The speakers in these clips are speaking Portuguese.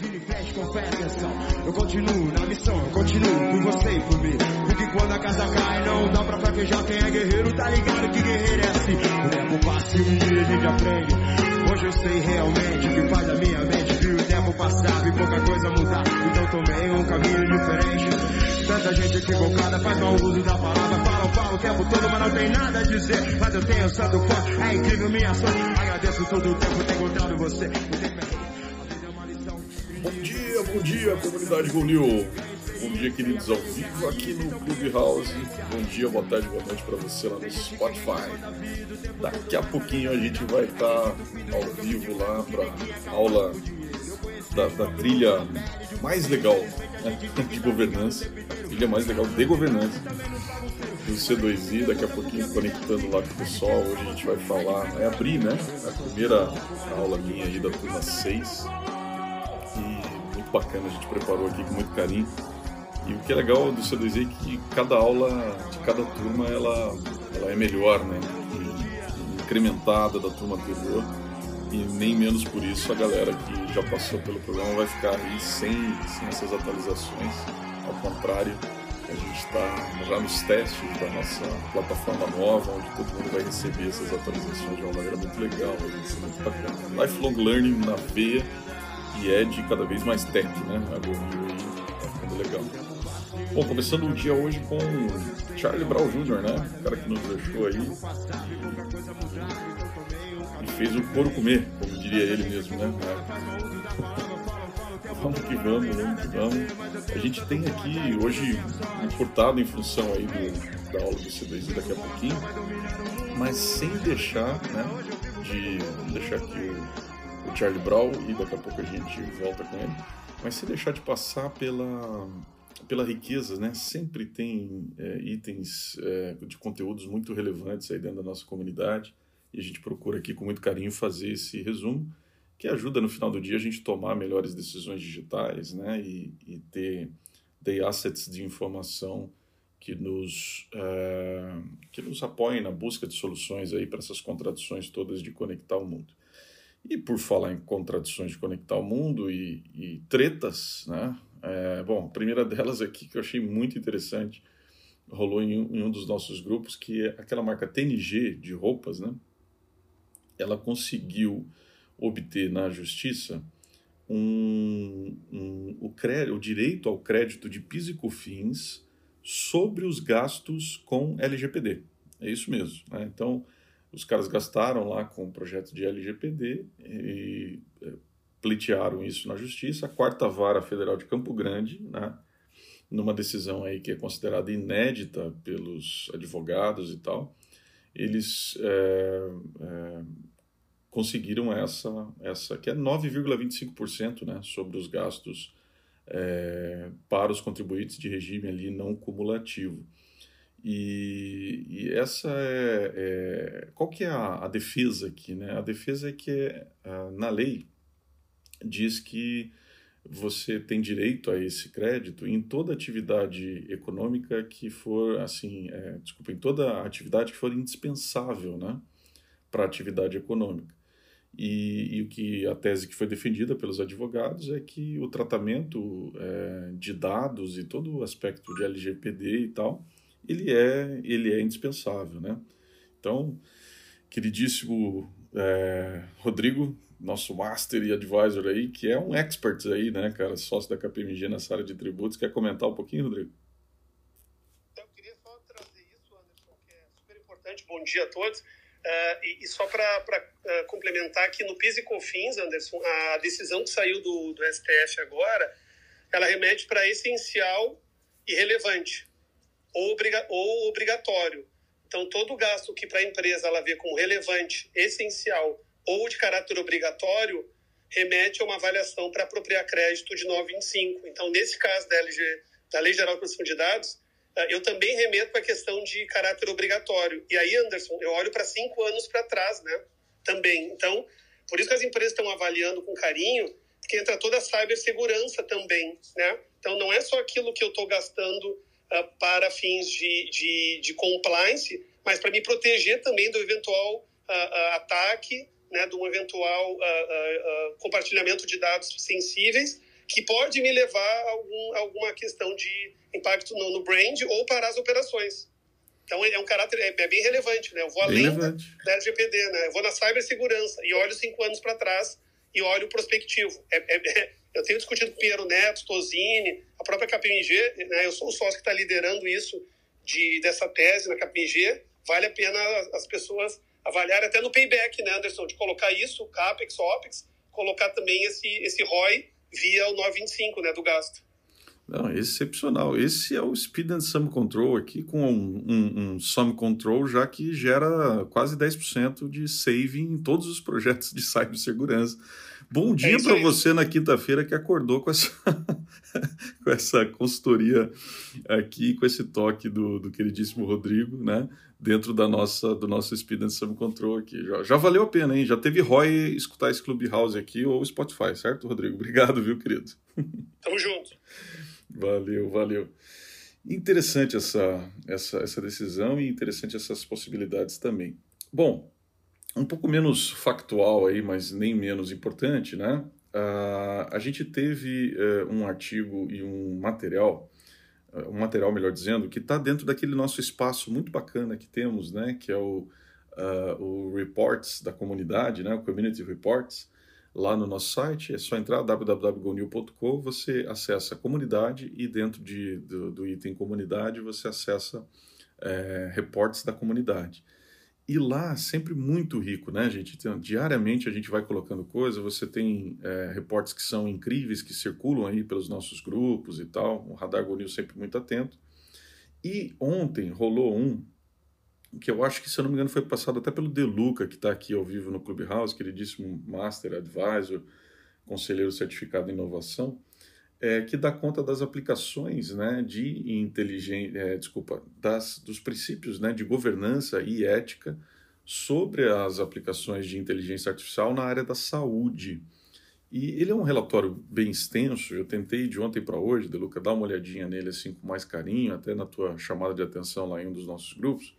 Flash, com fé atenção. Eu continuo na missão, eu continuo por você e por mim. Porque quando a casa cai, não dá pra fraquejar quem é guerreiro, tá ligado que guerreiro é assim. O tempo passa e um dia a gente aprende. Hoje eu sei realmente o que faz a minha mente. Vi o tempo passar, vi pouca coisa mudar. Então tomei um caminho diferente. Tanta gente equivocada faz mau uso da palavra. Falam, falam o tempo todo, mas não tem nada a dizer. Mas eu tenho santo forte, é incrível minha sorte. Agradeço todo o tempo ter encontrado você. Bom dia, comunidade Gonil. Bom dia, queridos, ao vivo aqui no Clubhouse. Bom dia, boa tarde, boa noite para você lá no Spotify. Daqui a pouquinho a gente vai estar ao vivo lá para aula da, da, trilha mais legal né, de governança, a trilha mais legal de governança do C2I. Daqui a pouquinho conectando lá com o pessoal. Hoje a gente vai falar, é abrir, né? A primeira aula minha aí da turma 6. Bacana, a gente preparou aqui com muito carinho. E o que é legal do C2I é que cada aula de cada turma ela, ela é melhor, né? Incrementada da turma anterior. E nem menos por isso a galera que já passou pelo programa vai ficar aí sem, sem essas atualizações. Ao contrário, a gente está já nos testes da nossa plataforma nova, onde todo mundo vai receber essas atualizações de uma maneira muito legal, vai ser muito bacana. Lifelong Learning na veia e é de cada vez mais tech, né? A Goril aí tá ficando legal. Bom, começando o dia hoje com Charlie Brown Jr., né? O cara que nos deixou aí e fez o couro comer, como diria ele mesmo, né? Vamos que vamos, vamos que vamos. A gente tem aqui hoje importado em função aí do, da aula do C2I daqui a pouquinho, mas sem deixar, né, de deixar aqui o, o Charlie Brown e daqui a pouco a gente volta com ele, mas sem deixar de passar pela pela riqueza, né? Sempre tem é, itens é, de conteúdos muito relevantes aí dentro da nossa comunidade e a gente procura aqui com muito carinho fazer esse resumo que ajuda no final do dia a gente tomar melhores decisões digitais, né? E, e ter day assets de informação que nos é, que nos apoiem na busca de soluções aí para essas contradições todas de conectar o mundo. E por falar em contradições de conectar o mundo e, e tretas, né? É, bom, a primeira delas aqui que eu achei muito interessante, rolou em um, em um, dos nossos grupos, que é aquela marca TNG de roupas, né? Ela conseguiu obter na justiça um, um, o, crédito, o direito ao crédito de PIS e COFINS sobre os gastos com LGPD. É isso mesmo. Né? Então, os caras gastaram lá com o projeto de LGPD e é, pleitearam isso na justiça. A quarta vara federal de Campo Grande, né, numa decisão aí que é considerada inédita pelos advogados e tal, eles é, é, conseguiram essa, essa que é 9,25% né, sobre os gastos é, para os contribuintes de regime ali não cumulativo. E, e essa é, é, qual que é a, a, defesa aqui, né? A defesa é que é, na lei diz que você tem direito a esse crédito em toda atividade econômica que for, assim, é, desculpa, em toda atividade que for indispensável, né, para a atividade econômica. E, e, o que a tese que foi defendida pelos advogados é que o tratamento é, de dados e todo o aspecto de LGPD e tal, ele é, ele é indispensável, né? Então, queridíssimo é, Rodrigo, nosso master e advisor aí, que é um expert aí, né, cara, sócio da KPMG nessa área de tributos. Quer comentar um pouquinho, Rodrigo? Então, eu queria só trazer isso, Anderson, que é super importante. Bom dia a todos. Uh, e, e, só para uh, eh, complementar que no PIS e COFINS, Anderson, a decisão que saiu do, do STF agora, ela remete para essencial e relevante, ou, obriga ou obrigatório. Então, todo gasto que para a empresa ela vê como relevante, essencial ou de caráter obrigatório, remete a uma avaliação para apropriar crédito de 925. Então, nesse caso da, LG, da Lei Geral de Proteção de Dados, eh, eu também remeto para a questão de caráter obrigatório. E aí, Anderson, eu olho para cinco anos para trás, né? Também. Então, por isso que as empresas estão avaliando com carinho, porque entra toda a cibersegurança também, né? Então, não é só aquilo que eu estou gastando uh, para fins de, de, de compliance, mas para me proteger também do eventual uh, ataque né, de um eventual compartilhamento de dados sensíveis que pode me levar a algum, alguma questão de impacto no, no brand ou para as operações. Então é um caráter é, é bem relevante, né? Eu vou além da, da LGPD, né? Eu vou na cibersegurança e olho cinco anos para trás e olho prospectivo. É, é, é, eu tenho discutido com Piero Neto, Tosini, a própria KPMG, né? Eu sou o sócio que está liderando isso de dessa tese na KPMG. Vale a pena as pessoas avaliarem até no payback, né, Anderson, de colocar isso, capex, opex, colocar também esse esse ROI via o 925, né, do gasto. Não, excepcional. Esse é o Speed and Sum Control aqui, com um, um, um Sum Control já que gera quase 10% de saving em todos os projetos de cibersegurança. Bom dia é para você na quinta-feira que acordou com essa, com essa consultoria aqui, com esse toque do, do queridíssimo Rodrigo, né? Dentro da nossa, do nosso Speed and Sum Control aqui. Já, já valeu a pena, hein? Já teve ROI escutar esse Clubhouse aqui ou Spotify, certo, Rodrigo? Obrigado, viu, querido? Tamo junto. Valeu, valeu. Interessante essa, essa, essa decisão e interessante essas possibilidades também. Bom, um pouco menos factual aí, mas nem menos importante, né? Uh, a gente teve uh, um artigo e um material, uh, um material, melhor dizendo, que está dentro daquele nosso espaço muito bacana que temos, né? Que é o, uh, o Reports da comunidade, né? O Community Reports, lá no nosso site. É só entrar www.gonil.com, você acessa a comunidade e dentro de, do, do item comunidade você acessa é, reportes da comunidade. E lá, sempre muito rico, né, gente? Então, diariamente a gente vai colocando coisa, você tem é, reportes que são incríveis, que circulam aí pelos nossos grupos e tal. O Radar Gonil sempre muito atento. E ontem rolou um que eu acho que, se eu não me engano, foi passado até pelo Deluca, que está aqui ao vivo no Clubhouse, queridíssimo Master Advisor, conselheiro certificado em inovação, é, que dá conta das aplicações né, de inteligência, é, desculpa, das, dos princípios né, de governança e ética sobre as aplicações de inteligência artificial na área da saúde. E ele é um relatório bem extenso, eu tentei de ontem para hoje, Deluca, dar uma olhadinha nele assim com mais carinho, até na tua chamada de atenção lá em um dos nossos grupos,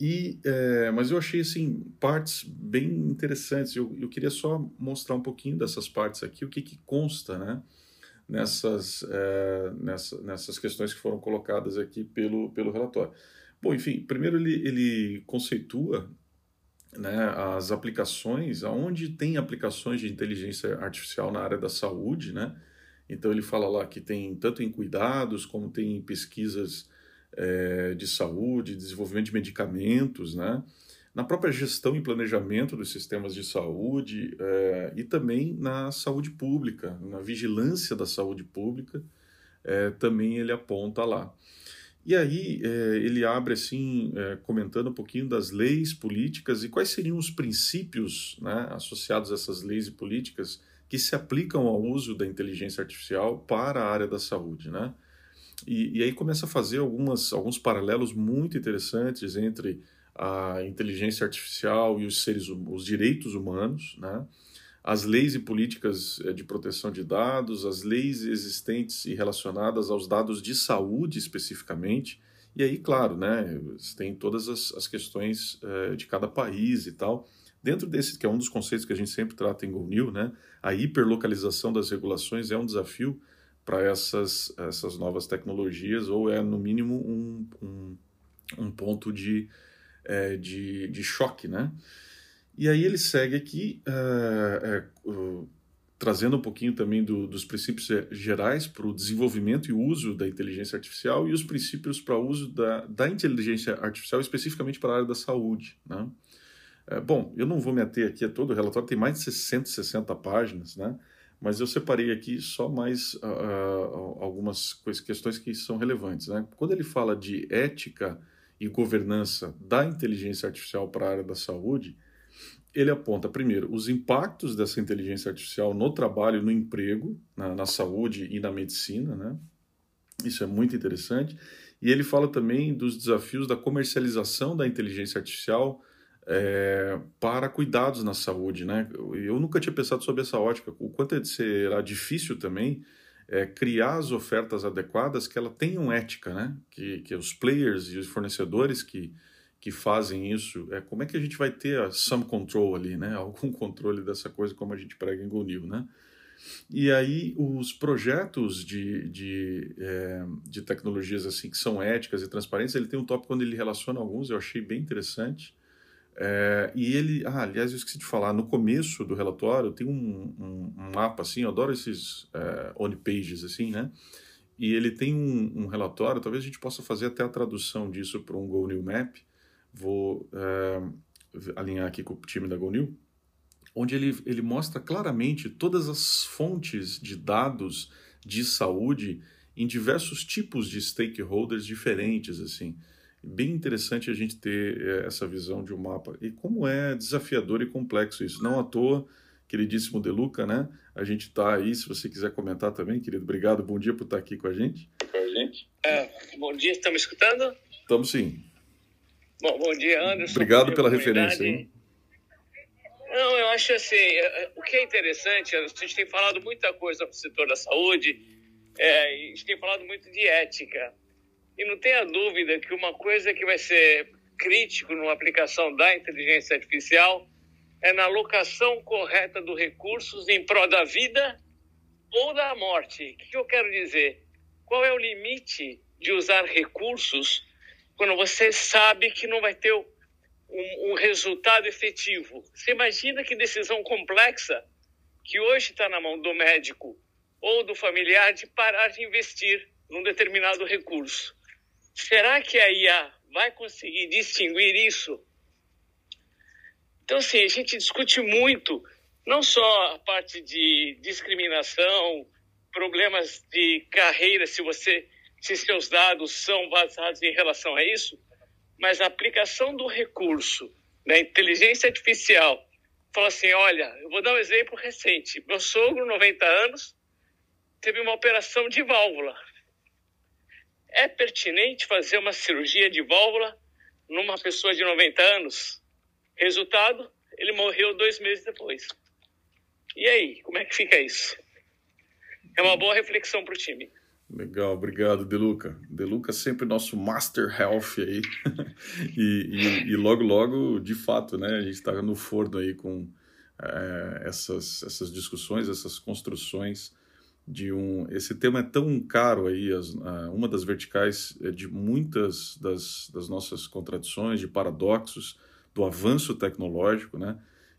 e, é, mas eu achei assim partes bem interessantes. Eu, eu queria só mostrar um pouquinho dessas partes aqui, o que, que consta, né? Nessas, é, nessa, nessas questões que foram colocadas aqui pelo, pelo relatório. Bom, enfim, primeiro ele, ele conceitua né, as aplicações, aonde tem aplicações de inteligência artificial na área da saúde, né? Então ele fala lá que tem tanto em cuidados como tem em pesquisas é, de saúde, desenvolvimento de medicamentos, né? Na própria gestão e planejamento dos sistemas de saúde é, e também na saúde pública, na vigilância da saúde pública, é, também ele aponta lá. E aí é, ele abre assim, comentando um pouquinho das leis políticas e quais seriam os princípios né, associados a essas leis e políticas que se aplicam ao uso da inteligência artificial para a área da saúde, né? E, e aí começa a fazer algumas, alguns paralelos muito interessantes entre a inteligência artificial e os seres os direitos humanos, né? as leis e políticas eh, de proteção de dados, as leis existentes e relacionadas aos dados de saúde especificamente, e aí, claro, né, tem todas as, as questões uh, de cada país e tal. Dentro desse, que é um dos conceitos que a gente sempre trata em GoNew, né, a hiperlocalização das regulações é um desafio para essas, essas novas tecnologias, ou é, no mínimo, um, um, um ponto de, é, de, de choque, né? E aí ele segue aqui, é, é, trazendo um pouquinho também do, dos princípios gerais para o desenvolvimento e uso da inteligência artificial e os princípios para o uso da, da inteligência artificial especificamente para a área da saúde, né? É, bom, eu não vou me ater aqui a todo o relatório, tem mais de 660 páginas, né? mas eu separei aqui só mais uh, algumas questões que são relevantes. Né? Quando ele fala de ética e governança da inteligência artificial para a área da saúde, ele aponta, primeiro, os impactos dessa inteligência artificial no trabalho, no emprego, na, na saúde e na medicina. Né? Isso é muito interessante. E ele fala também dos desafios da comercialização da inteligência artificial é, para cuidados na saúde, né? Eu nunca tinha pensado sobre essa ótica, o quanto será difícil também é, criar as ofertas adequadas que ela tenham ética, né? Que, que os players e os fornecedores que, que fazem isso, é, como é que a gente vai ter a some control ali, né? Algum controle dessa coisa como a gente prega em GoNew, né? E aí os projetos de, de, é, de tecnologias assim que são éticas e transparentes, ele tem um tópico quando ele relaciona alguns, eu achei bem interessante. É, e ele, ah, aliás, eu esqueci de falar, no começo do relatório tem um, um, um mapa assim, eu adoro esses é, on-pages assim, né? E ele tem um, um, relatório, talvez a gente possa fazer até a tradução disso para um Go New Map. Vou é, alinhar aqui com o time da Go New onde ele, ele mostra claramente todas as fontes de dados de saúde em diversos tipos de stakeholders diferentes, assim. Bem interessante a gente ter eh, essa visão de um mapa. E como é desafiador e complexo isso. Não à toa, queridíssimo Deluca, né? A gente está aí, se você quiser comentar também, querido. Obrigado, bom dia por estar aqui com a gente. Com a gente. É, bom dia, estamos escutando? Estamos sim. Bom, bom dia, Anderson. Obrigado pela referência, hein? Não, eu acho assim, é, é, o que é interessante, a gente tem falado muita coisa no setor da saúde, é, a gente tem falado muito de ética. E não tenha dúvida que uma coisa que vai ser crítico numa aplicação da inteligência artificial é na alocação correta dos recursos em prol da vida ou da morte. O que eu quero dizer? Qual é o limite de usar recursos quando você sabe que não vai ter um, um resultado efetivo. Você imagina que decisão complexa que hoje está na mão do médico ou do familiar de parar de investir num determinado recurso. Será que a IA vai conseguir distinguir isso? Então, assim, a gente discute muito, não só a parte de discriminação, problemas de carreira, se você, se seus dados são vazados em relação a isso, mas a aplicação do recurso da inteligência artificial fala assim, olha, eu vou dar um exemplo recente. Meu sogro, 90 anos, teve uma operação de válvula. É pertinente fazer uma cirurgia de válvula numa pessoa de 90 anos? Resultado, ele morreu dois meses depois. E aí, como é que fica isso? É uma boa reflexão para o time. Legal, obrigado, Deluca. Deluca sempre nosso Master Health aí. e, e, e, logo, logo, de fato, né, a gente está no forno aí com é, essas, essas discussões, essas construções de um... Esse tema é tão caro aí, as, uma das verticais é de muitas das, das nossas contradições, de paradoxos, do avanço tecnológico, né?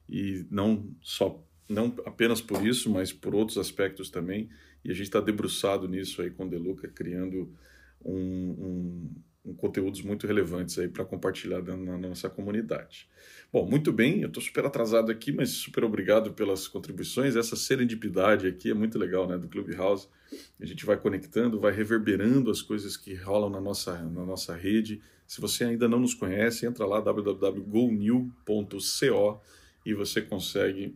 E não só, não apenas por isso, mas por outros aspectos também e a gente está debruçado nisso aí com o Deluca, criando um, um, um conteúdos muito relevantes aí para compartilhar na nossa comunidade. Bom, muito bem, eu estou super atrasado aqui, mas super obrigado pelas contribuições. Essa serendipidade aqui é muito legal, né, do Clubhouse. A gente vai conectando, vai reverberando as coisas que rolam na nossa, na nossa rede. Se você ainda não nos conhece, entra lá www.gonew.co e você consegue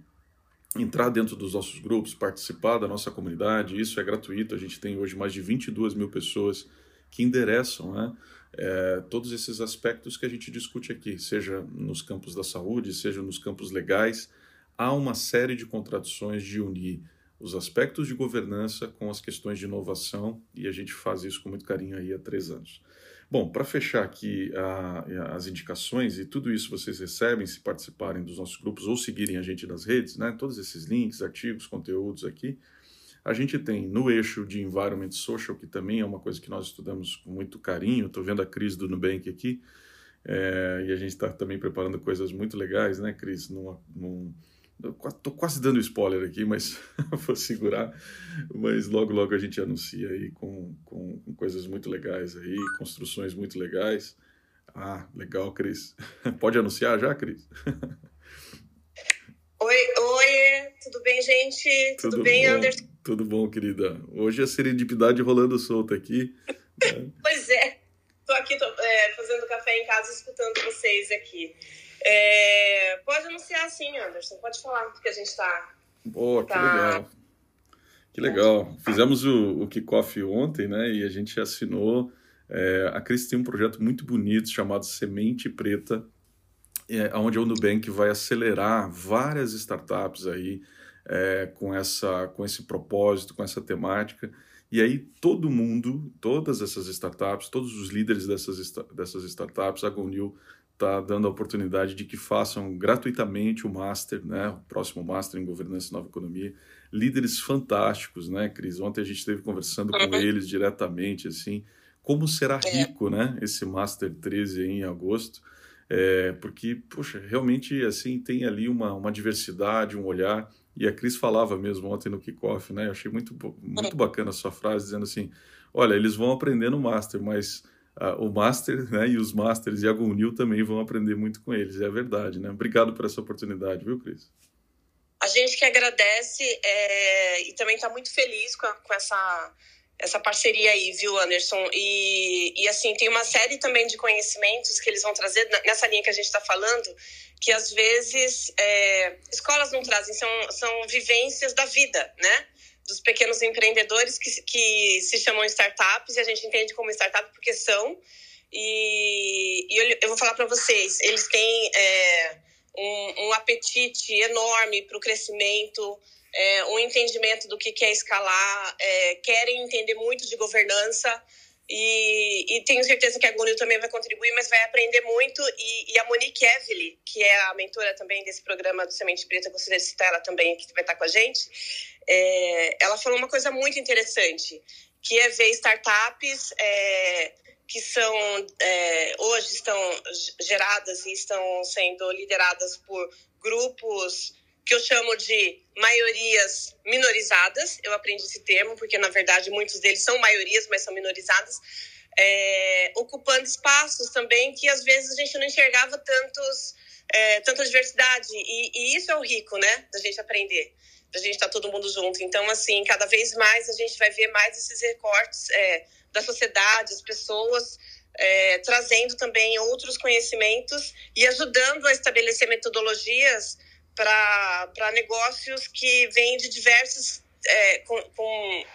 entrar dentro dos nossos grupos, participar da nossa comunidade, isso é gratuito. A gente tem hoje mais de 22 mil pessoas que endereçam né, é, todos esses aspectos que a gente discute aqui, seja nos campos da saúde, seja nos campos legais. Há uma série de contradições de unir os aspectos de governança com as questões de inovação e a gente faz isso com muito carinho aí há três anos. Bom, para fechar aqui a, as indicações, e tudo isso vocês recebem se participarem dos nossos grupos ou seguirem a gente nas redes, né? todos esses links, artigos, conteúdos aqui. A gente tem no eixo de Environment Social, que também é uma coisa que nós estudamos com muito carinho. Estou vendo a Cris do Nubank aqui, é, e a gente está também preparando coisas muito legais, né, Cris? Numa, num, Estou quase dando spoiler aqui, mas vou segurar. Mas logo, logo a gente anuncia aí com, com, com, coisas muito legais aí, construções muito legais. Ah, legal, Cris. Pode anunciar já, Cris? Oi, oi, tudo bem, gente? Tudo, tudo bem, bom, Anderson? Tudo bom, querida. Hoje a serendipidade rolando solta aqui. pois é, tô aqui tô, é, fazendo café em casa, escutando vocês aqui. É, pode anunciar sim, Anderson. Pode falar que a gente está. Boa, tá... que legal. Que legal. Fizemos o, o kickoff ontem, né? E a gente assinou. É, a Cris tem um projeto muito bonito chamado Semente Preta, é, onde a Nubank vai acelerar várias startups aí é, com, essa, com esse propósito, com essa temática. E aí todo mundo, todas essas startups, todos os líderes dessas, dessas startups, a GoNew está dando a oportunidade de que façam gratuitamente o Master, né, o próximo Master em Governança e Nova Economia. Líderes fantásticos, né, Cris? Ontem a gente esteve conversando com uhum. eles diretamente, assim, como será é. rico, né, esse Master 13 em agosto, é, porque, poxa, realmente, assim, tem ali uma, uma diversidade, um olhar, e a Cris falava mesmo ontem no kickoff, né, eu achei muito, muito uhum. bacana a sua frase, dizendo assim, olha, eles vão aprender no Master, mas uh, o Master né, e os Masters e a Gonil também vão aprender muito com eles, é verdade, né? Obrigado por essa oportunidade, viu, Cris? A gente que agradece é, e também está muito feliz com, a, com essa essa parceria aí, viu, Anderson? E, e assim, tem uma série também de conhecimentos que eles vão trazer nessa linha que a gente está falando, que às vezes é, escolas não trazem, são, são vivências da vida, né? dos pequenos empreendedores que, que se chamam startups e a gente entende como startup porque são. E, e eu, eu, vou falar para vocês, eles têm é, um, um, apetite enorme para o crescimento, é, um entendimento do que, é escalar, é, querem entender muito de governança. E, e, tenho certeza que a Gunil também vai contribuir, mas vai aprender muito. E, e, a Monique Evely, que é a mentora também desse programa do Semente Preta, gostaria de citar ela também, que vai estar com a gente é, ela falou uma coisa muito interessante, que é ver startups é, que são é, hoje estão geradas e estão sendo lideradas por grupos que eu chamo de maiorias minorizadas. Eu aprendi esse termo porque na verdade muitos deles são maiorias, mas são minorizadas. É, ocupando espaços também que às vezes a gente não enxergava tantos, é, tanta diversidade. E, e, isso é o rico, né? Da gente aprender a gente estar tá todo mundo junto. Então, assim, cada vez mais a gente vai ver mais esses recortes é, da sociedade, as pessoas é, trazendo também outros conhecimentos e ajudando a estabelecer metodologias para negócios que vêm de diversos, é, com, com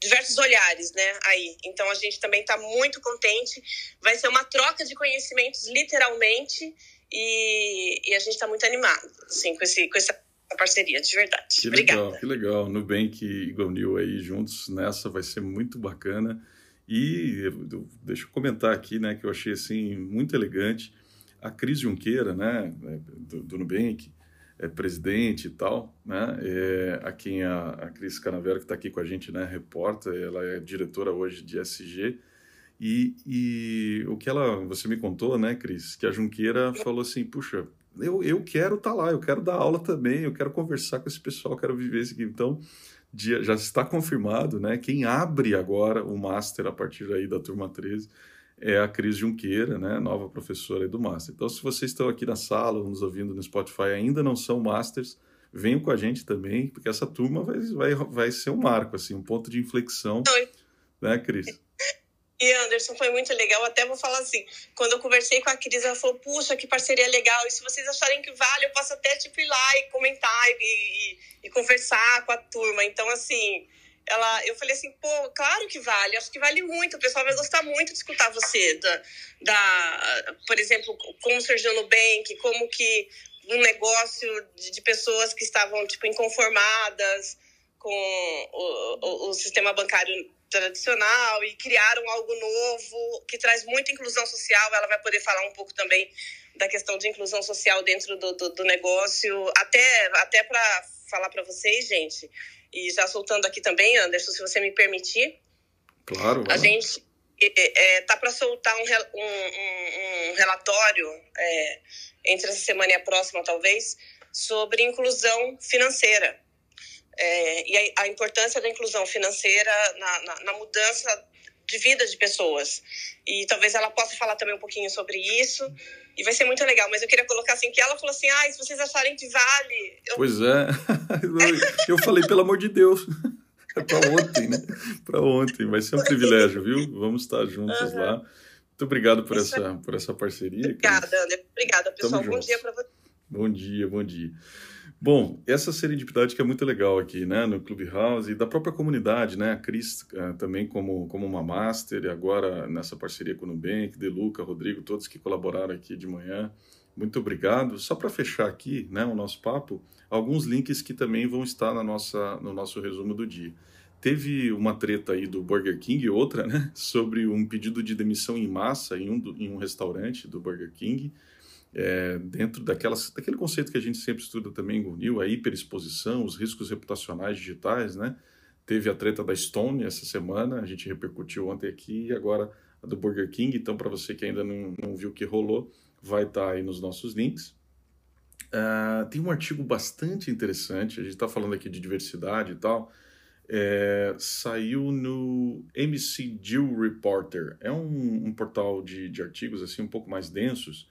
diversos olhares, né? Aí, então a gente também está muito contente. Vai ser uma troca de conhecimentos, literalmente, e, e a gente está muito animado, assim, com esse, com essa parceria, de verdade. Que Obrigada. legal, que legal. Nubank e Gonil aí juntos nessa vai ser muito bacana. E deixa eu comentar aqui, né, que eu achei assim muito elegante. A Cris Junqueira, né, do, do Nubank, é presidente e tal, né, é, a quem a, a Cris Canavera, que está aqui com a gente, né, reporta, ela é diretora hoje de SG, e, e o que ela, você me contou, né, Cris, que a Junqueira falou assim, puxa, eu, eu quero estar tá lá, eu quero dar aula também, eu quero conversar com esse pessoal, quero viver isso aqui. Então, já está confirmado, né? Quem abre agora o Master a partir aí da turma 13 é a Cris Junqueira, né? Nova professora do Master. Então, se vocês estão aqui na sala, nos ouvindo no Spotify, ainda não são Masters, venham com a gente também, porque essa turma vai, vai, vai ser um marco, assim, um ponto de inflexão. Oi. Né, Cris? E Anderson, foi muito legal. Até vou falar assim: quando eu conversei com a Cris, ela falou: puxa, que parceria legal. E se vocês acharem que vale, eu posso até tipo, ir lá e comentar e, e, e conversar com a turma. Então, assim, ela, eu falei assim: pô, claro que vale. Acho que vale muito. O pessoal vai gostar muito de escutar você. Da, da, por exemplo, como surgiu no Nubank, como que um negócio de, de pessoas que estavam tipo, inconformadas com o, o, o sistema bancário tradicional e criaram algo novo que traz muita inclusão social. Ela vai poder falar um pouco também da questão de inclusão social dentro do, do, do negócio, até, até para falar para vocês, gente, e já soltando aqui também, Anderson, se você me permitir. Claro. A gente é, é, tá para soltar um, um, um relatório é, entre essa semana e a próxima, talvez, sobre inclusão financeira. É, e a, a, importância da inclusão financeira na, na, na, mudança de vida de pessoas. E talvez ela possa falar também um pouquinho sobre isso. E vai ser muito legal. Mas eu queria colocar assim, que ela falou assim, ah, se vocês acharem que vale... Eu... Pois é. eu falei, pelo amor de Deus. É para ontem, né? Para ontem. Vai ser um privilégio, viu? Vamos estar juntos uhum. lá. Muito obrigado por, essa, por essa parceria. Obrigada, André. Obrigada, pessoal. Bom dia para você. Bom dia, bom dia. Bom, essa serendipidade que é muito legal aqui, né, no Clubhouse e da própria comunidade, né, a Cris uh, também como, como uma master e agora nessa parceria com o Nubank, Deluca, Rodrigo, todos que colaboraram aqui de manhã, muito obrigado. Só para fechar aqui, né, o nosso papo, alguns links que também vão estar na nossa, no nosso resumo do dia. Teve uma treta aí do Burger King e outra, né, sobre um pedido de demissão em massa em um, em um restaurante do Burger King, é, dentro daquelas, daquele conceito que a gente sempre estuda também, Gunil, a hiperexposição, os riscos reputacionais digitais, né? Teve a treta da Stone essa semana, a gente repercutiu ontem aqui, e agora a do Burger King. Então, para você que ainda não, não viu o que rolou, vai estar tá aí nos nossos links. Uh, tem um artigo bastante interessante, a gente está falando aqui de diversidade e tal, é, saiu no MC Jill Reporter, é um, um portal de, de, artigos assim um pouco mais densos,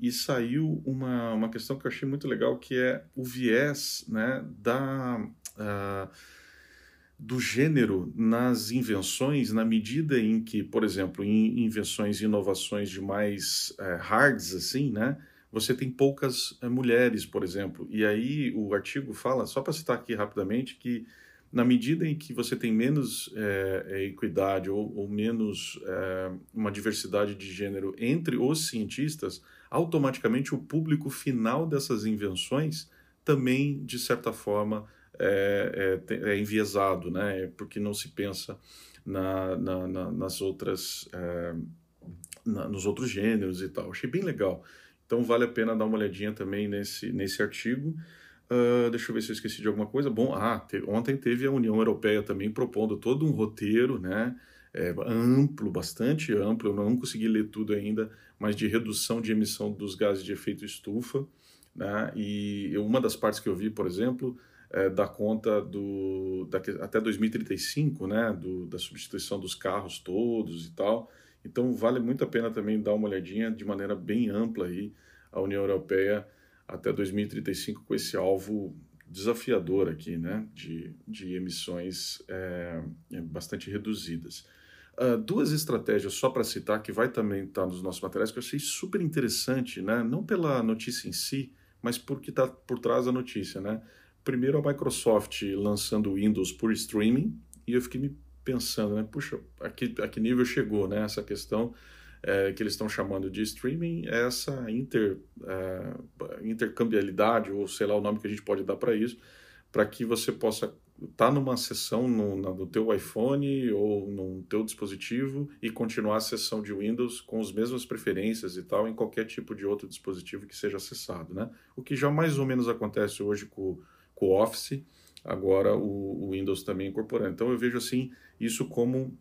e saiu uma, uma questão que eu achei muito legal, que é o viés né, da... Uh, do gênero nas invenções, na medida em que, por exemplo, em invenções e inovações de mais é, hards, assim, né? Você tem poucas é, mulheres, por exemplo. E aí o artigo fala, só para citar aqui rapidamente, que na medida em que você tem menos é, equidade ou, ou menos uma diversidade de gênero entre os cientistas, automaticamente o público final dessas invenções também, de certa forma, é, é, é enviesado, né? É porque não se pensa na, na, na, nas outras, é, nos outros gêneros e tal. Achei bem legal. Então vale a pena dar uma olhadinha também nesse, nesse artigo. Uh, deixa eu ver se eu esqueci de alguma coisa. Bom, ah, te, ontem teve a União Europeia também propondo todo um roteiro, né? É, amplo, bastante amplo. Eu não consegui ler tudo ainda, mas de redução de emissão dos gases de efeito estufa. Né? E uma das partes que eu vi, por exemplo, é, conta do da, até 2035, né, do, da substituição dos carros todos e tal. Então vale muito a pena também dar uma olhadinha de maneira bem ampla aí a União Europeia até 2035 com esse alvo desafiador aqui, né, de, de emissões é, bastante reduzidas. Uh, duas estratégias só para citar que vai também estar tá nos nossos materiais que eu achei super interessante, né, não pela notícia em si, mas porque está por trás da notícia, né primeiro a Microsoft lançando o Windows por streaming, e eu fiquei me pensando, né, puxa, a que, a que nível chegou, né, essa questão é, que eles estão chamando de streaming, é essa inter, é, intercambiabilidade, ou sei lá o nome que a gente pode dar para isso, para que você possa estar tá numa sessão no, no teu iPhone ou no teu dispositivo e continuar a sessão de Windows com as mesmas preferências e tal em qualquer tipo de outro dispositivo que seja acessado, né? O que já mais ou menos acontece hoje com com o Office, agora o, o, Windows também incorporando. Então eu vejo assim isso como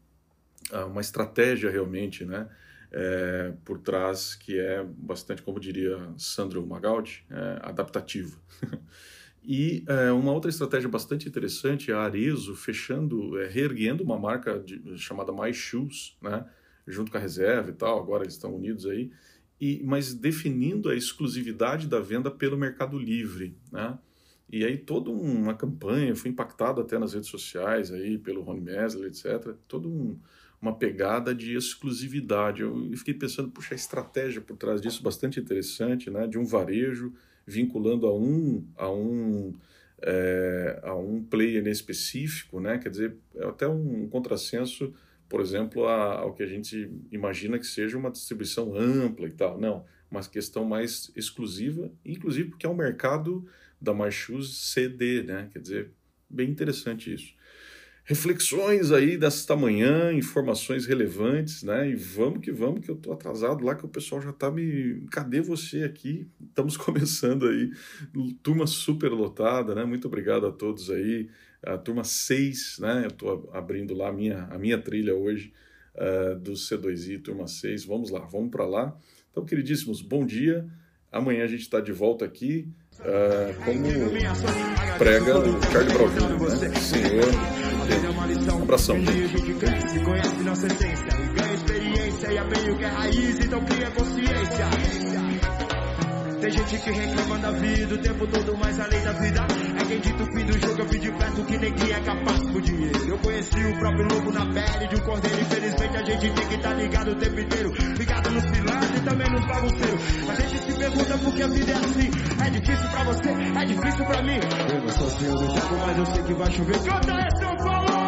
ah, uma estratégia realmente, né? É, por trás que é bastante, como diria Sandro Magaldi, é, adaptativa. e é, uma outra estratégia bastante interessante é a Arezo fechando, reerguendo uma marca de, chamada My Shoes, né? junto com a reserva e tal, agora eles estão unidos aí, e, mas definindo a exclusividade da venda pelo Mercado Livre, né? E aí toda uma campanha, fui impactado até nas redes sociais aí pelo Ron Mesler, etc. Toda um, uma pegada de exclusividade. Eu fiquei pensando, puxa, a estratégia por trás disso bastante interessante, né? De um varejo vinculando a um a um é, a um player específico, né? Quer dizer, é até um contrassenso, por exemplo, a, ao que a gente imagina que seja uma distribuição ampla e tal. Não, uma questão mais exclusiva, inclusive porque é um mercado da MyShoes CD, né? Quer dizer, bem interessante isso. Reflexões aí desta manhã, informações relevantes, né? E vamos que vamos, que eu tô atrasado lá, que o pessoal já tá me. Cadê você aqui? Estamos começando aí. Turma super lotada, né? Muito obrigado a todos aí. A turma 6, né? Eu tô abrindo lá a minha, a minha trilha hoje uh, do C2I, turma 6. Vamos lá, vamos para lá. Então, queridíssimos, bom dia. Amanhã a gente está de volta aqui uh, como prega o Charlie Brown né? Senhor, abração, gente. conhece nossa essência e ganha experiência e aprende o que é raiz, então cria consciência. Tem gente que reclama da vida o tempo todo, mas além da vida é quem dita o fim do jogo. Eu vi de perto que ninguém é capaz por dinheiro. Eu conheci o próprio lobo na pele de um cordeiro. Infelizmente a gente tem que estar tá ligado o tempo inteiro, ligado nos pilantras e também nos bagunceiros. A gente se pergunta por que a vida é assim. É difícil pra você, é difícil pra mim. Eu não sou senhor do jogo, mas eu sei que vai chover. Canta esse, eu falo!